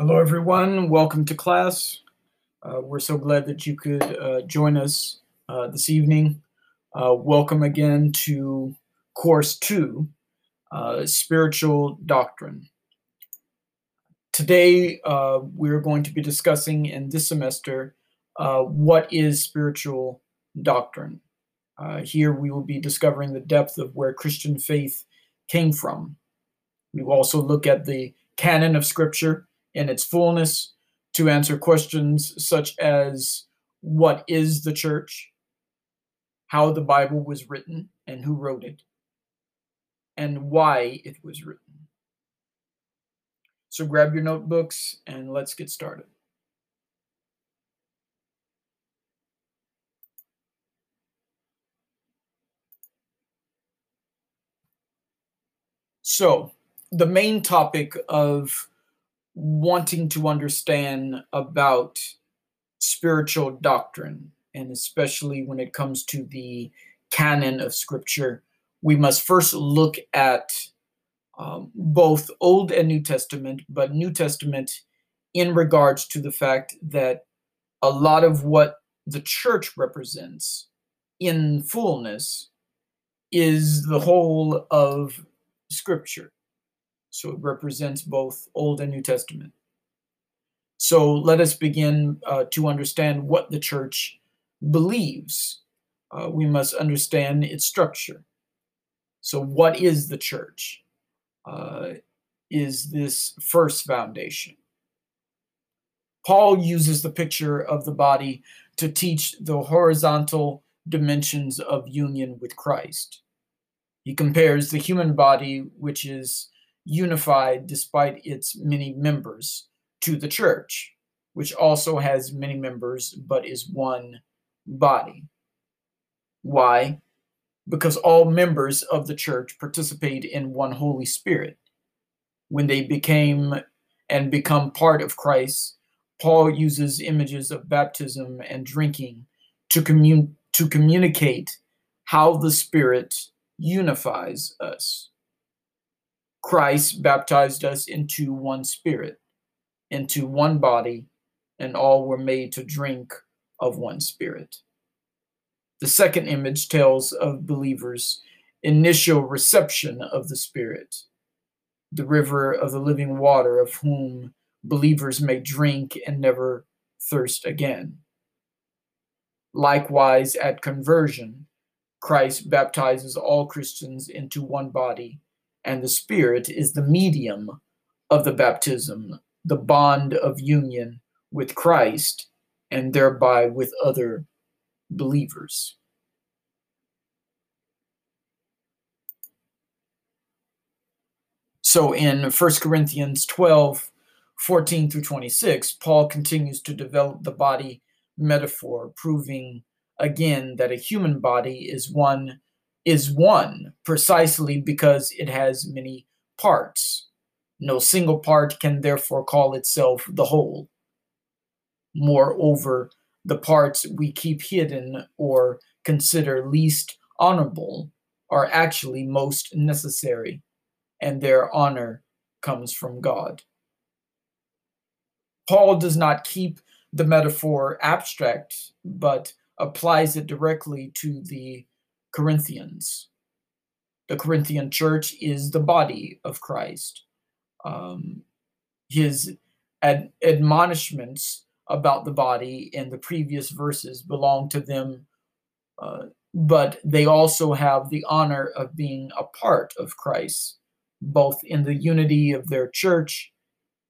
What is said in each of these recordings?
Hello, everyone. Welcome to class. Uh, we're so glad that you could uh, join us uh, this evening. Uh, welcome again to Course 2, uh, Spiritual Doctrine. Today, uh, we're going to be discussing in this semester what is spiritual doctrine. here, we will be discovering the depth of where Christian faith came from. We will also look at the canon of Scripture in its fullness to answer questions such as what is the church, how the Bible was written and who wrote it, and why it was written. So grab your notebooks and let's get started. So, the main topic of wanting to understand about spiritual doctrine, and especially when it comes to the canon of scripture, we must first look at um, both Old and New Testament, but New Testament in regards to the fact that a lot of what the church represents in fullness is the whole of scripture. So it represents both Old and New Testament. So let us begin uh, to understand what the church believes. Uh, we must understand its structure. So, what is the church? Uh, is this first foundation? Paul uses the picture of the body to teach the horizontal dimensions of union with Christ. He compares the human body, which is unified despite its many members, to the church, which also has many members but is one body. Why? Because all members of the church participate in one Holy Spirit. When they became and become part of Christ, Paul uses images of baptism and drinking to, commun- to communicate how the Spirit unifies us. Christ baptized us into one spirit, into one body, and all were made to drink of one spirit. The second image tells of believers' initial reception of the Spirit, the river of the living water of whom believers may drink and never thirst again. Likewise, at conversion, Christ baptizes all Christians into one body and the Spirit is the medium of the baptism, the bond of union with Christ, and thereby with other believers. So in 1 Corinthians 12, 14 through 26, Paul continues to develop the body metaphor, proving again that a human body is one is one precisely because it has many parts. No single part can therefore call itself the whole. Moreover, the parts we keep hidden or consider least honorable are actually most necessary, and their honor comes from God. Paul does not keep the metaphor abstract, but applies it directly to the Corinthians. The Corinthian church is the body of Christ. Um, his ad- admonishments about the body in the previous verses belong to them, uh, but they also have the honor of being a part of Christ, both in the unity of their church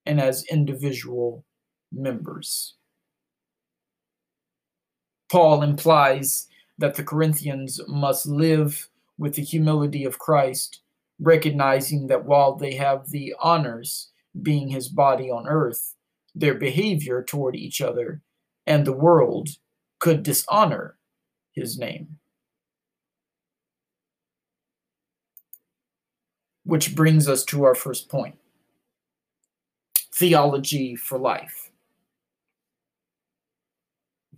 and as individual members. Paul implies that the Corinthians must live with the humility of Christ, recognizing that while they have the honors being his body on earth, their behavior toward each other and the world could dishonor his name. Which brings us to our first point theology for life.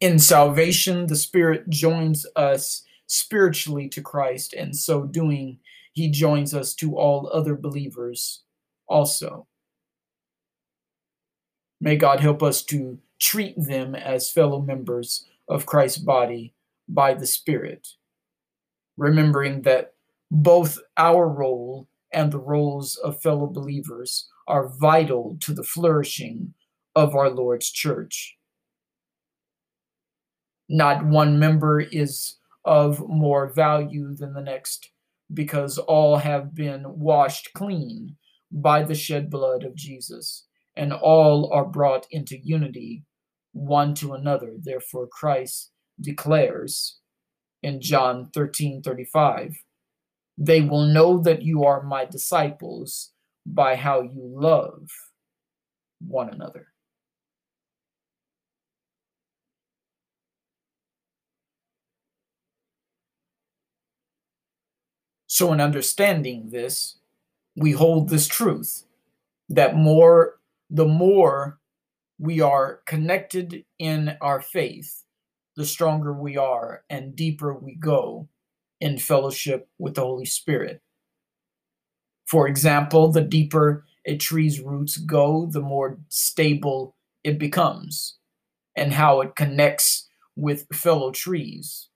In salvation, the Spirit joins us spiritually to Christ, and so doing, he joins us to all other believers also. May God help us to treat them as fellow members of Christ's body by the Spirit, remembering that both our role and the roles of fellow believers are vital to the flourishing of our Lord's church. Not one member is of more value than the next because all have been washed clean by the shed blood of Jesus, and all are brought into unity one to another. Therefore, Christ declares in John 13 35, they will know that you are my disciples by how you love one another. So, in understanding this, we hold this truth that more, the more we are connected in our faith, the stronger we are and deeper we go in fellowship with the Holy Spirit. For example, the deeper a tree's roots go, the more stable it becomes, and how it connects with fellow trees.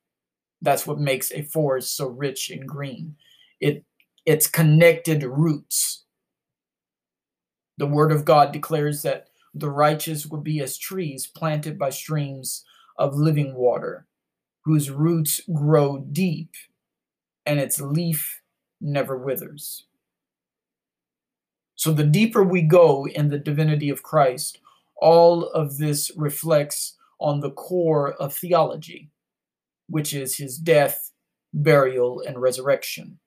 That's what makes a forest so rich and green it its connected roots. The word of God declares that the righteous will be as trees planted by streams of living water, whose roots grow deep and its leaf never withers. So, the deeper we go in the divinity of Christ, all of this reflects on the core of theology, which is his death, burial, and resurrection.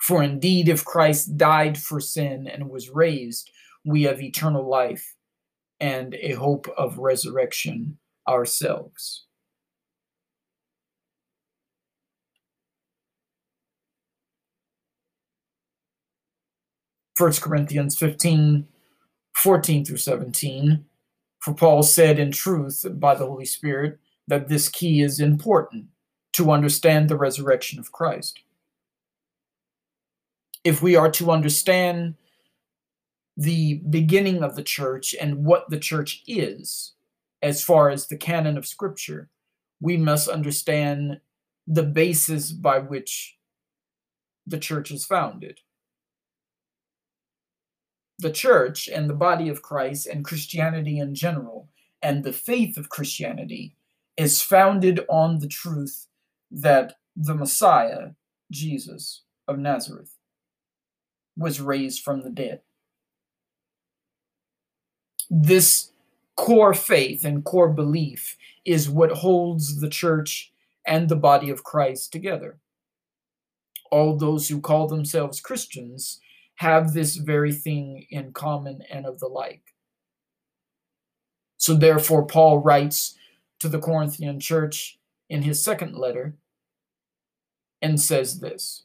For indeed, if Christ died for sin and was raised, we have eternal life and a hope of resurrection ourselves. First Corinthians 15, 14 through 17. For Paul said in truth by the Holy Spirit that this key is important to understand the resurrection of Christ if we are to understand the beginning of the church and what the church is, as far as the canon of scripture, we must understand the basis by which the church is founded. The church and the body of Christ and Christianity in general and the faith of Christianity is founded on the truth that the Messiah, Jesus of Nazareth, was raised from the dead. This core faith and core belief is what holds the church and the body of Christ together. All those who call themselves Christians have this very thing in common and of the like. So, therefore, Paul writes to the Corinthian church in his second letter and says this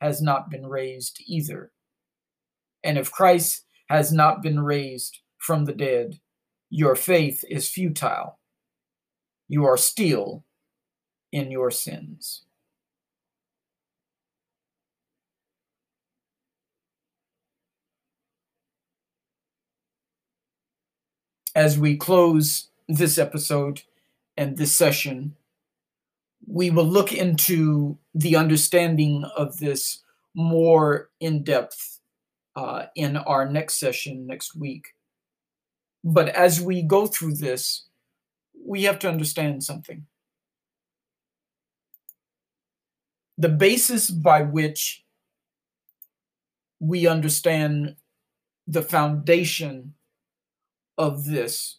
has not been raised either. And if Christ has not been raised from the dead, your faith is futile. You are still in your sins. As we close this episode and this session, we will look into the understanding of this more in depth uh, in our next session next week. But as we go through this, we have to understand something. The basis by which we understand the foundation of this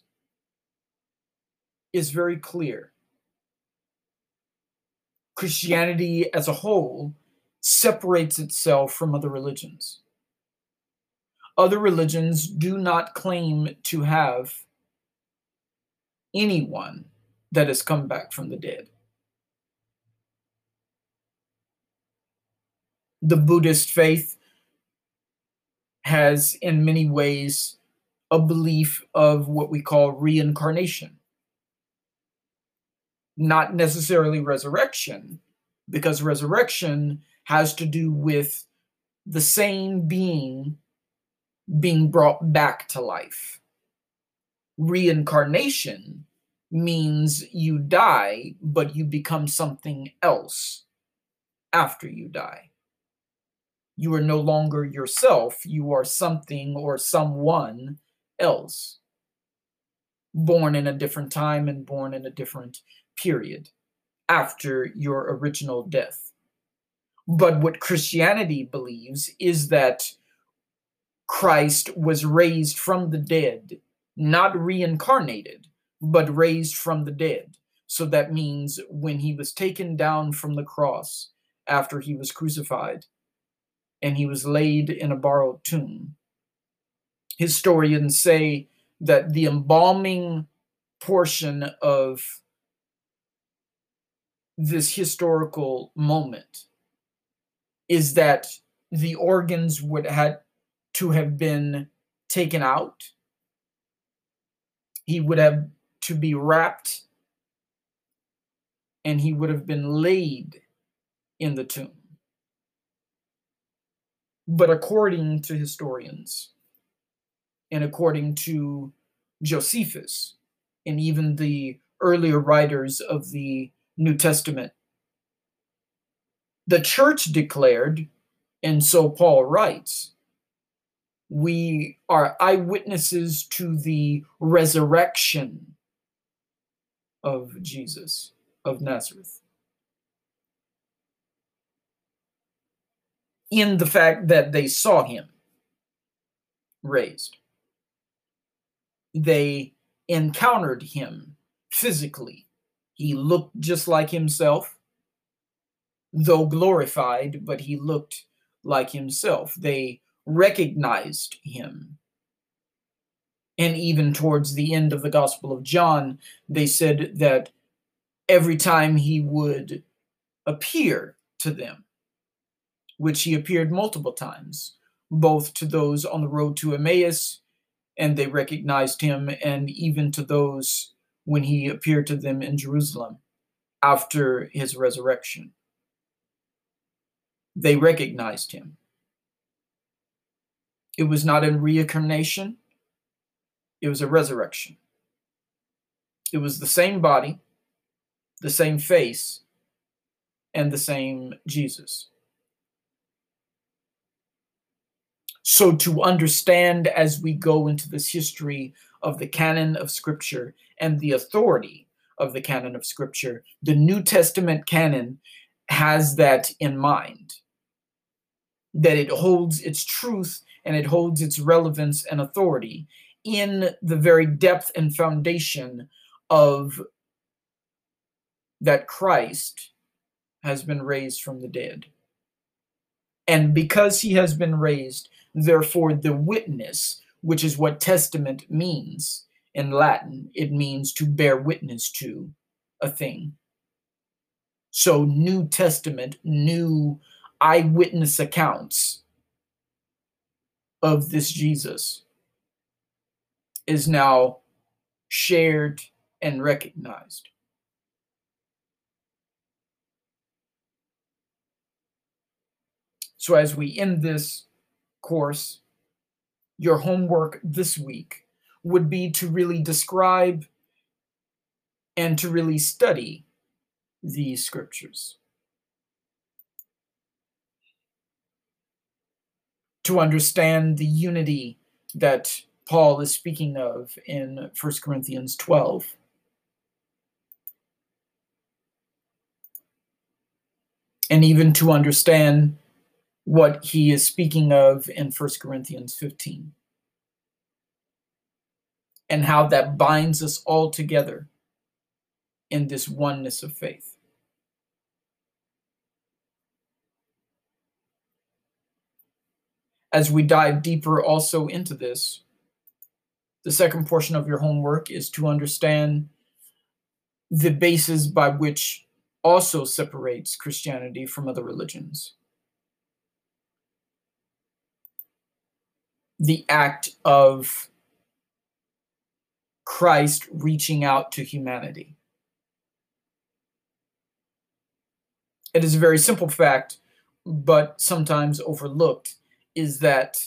is very clear. Christianity as a whole separates itself from other religions. Other religions do not claim to have anyone that has come back from the dead. The Buddhist faith has, in many ways, a belief of what we call reincarnation. Not necessarily resurrection, because resurrection has to do with the same being being brought back to life. Reincarnation means you die, but you become something else after you die. You are no longer yourself, you are something or someone else, born in a different time and born in a different period after your original death. But what Christianity believes is that Christ was raised from the dead, not reincarnated, but raised from the dead. So that means when he was taken down from the cross after he was crucified and he was laid in a borrowed tomb, historians say that the embalming portion of this historical moment is that the organs would had to have been taken out. He would have to be wrapped and he would have been laid in the tomb. But according to historians, and according to Josephus, and even the earlier writers of the New Testament, the church declared, and so Paul writes, we are eyewitnesses to the resurrection of Jesus of Nazareth. In the fact that they saw him raised, they encountered him physically. He looked just like himself, though glorified, but he looked like himself. They recognized him. And even towards the end of the Gospel of John, they said that every time he would appear to them, which he appeared multiple times, both to those on the road to Emmaus, and they recognized him, and even to those when he appeared to them in Jerusalem after his resurrection. They recognized him. It was not a reincarnation, it was a resurrection. It was the same body, the same face, and the same Jesus. So, to understand as we go into this history of the canon of Scripture and the authority of the canon of Scripture, the New Testament canon has that in mind. That it holds its truth and it holds its relevance and authority in the very depth and foundation of that Christ has been raised from the dead. And because he has been raised, therefore the witness, which is what testament means in Latin, it means to bear witness to a thing. So, New Testament, new eyewitness accounts of this Jesus is now shared and recognized. So, as we end this course, your homework this week would be to really describe and to really study these scriptures. to understand the unity that Paul is speaking of in 1 Corinthians 12. And even to understand what he is speaking of in 1 Corinthians 15. And how that binds us all together in this oneness of faith. as we dive deeper also into this, the second portion of your homework is to understand the basis by which also separates Christianity from other religions. The act of Christ reaching out to humanity. It is a very simple fact, but sometimes overlooked, is that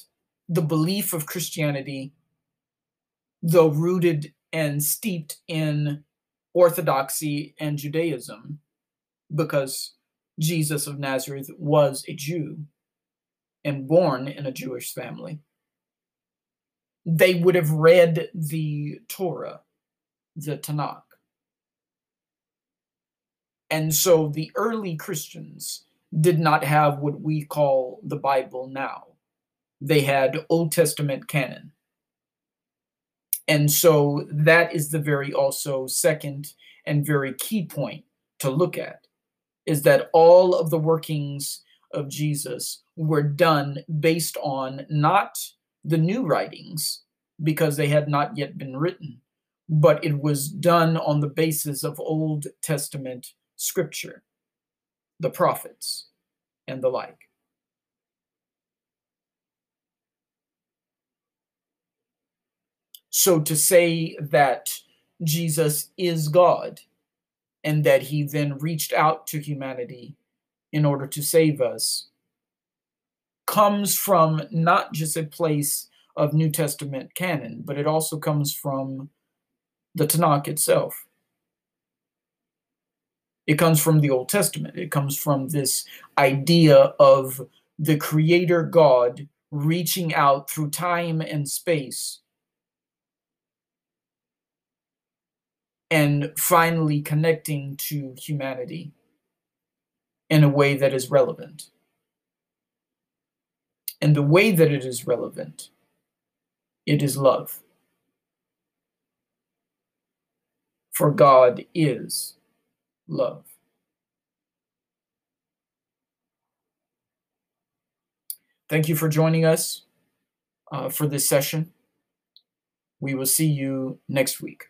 the belief of Christianity, though rooted and steeped in Orthodoxy and Judaism, because Jesus of Nazareth was a Jew and born in a Jewish family, they would have read the Torah, the Tanakh. And so the early Christians did not have what we call the Bible now. They had Old Testament canon. And so that is the very also second and very key point to look at is that all of the workings of Jesus were done based on not the new writings because they had not yet been written, but it was done on the basis of Old Testament scripture, the prophets, and the like. So to say that Jesus is God and that he then reached out to humanity in order to save us comes from not just a place of New Testament canon, but it also comes from the Tanakh itself. It comes from the Old Testament. It comes from this idea of the Creator God reaching out through time and space and finally connecting to humanity in a way that is relevant. And the way that it is relevant, it is love. For God is love. Thank you for joining us uh, for this session. We will see you next week.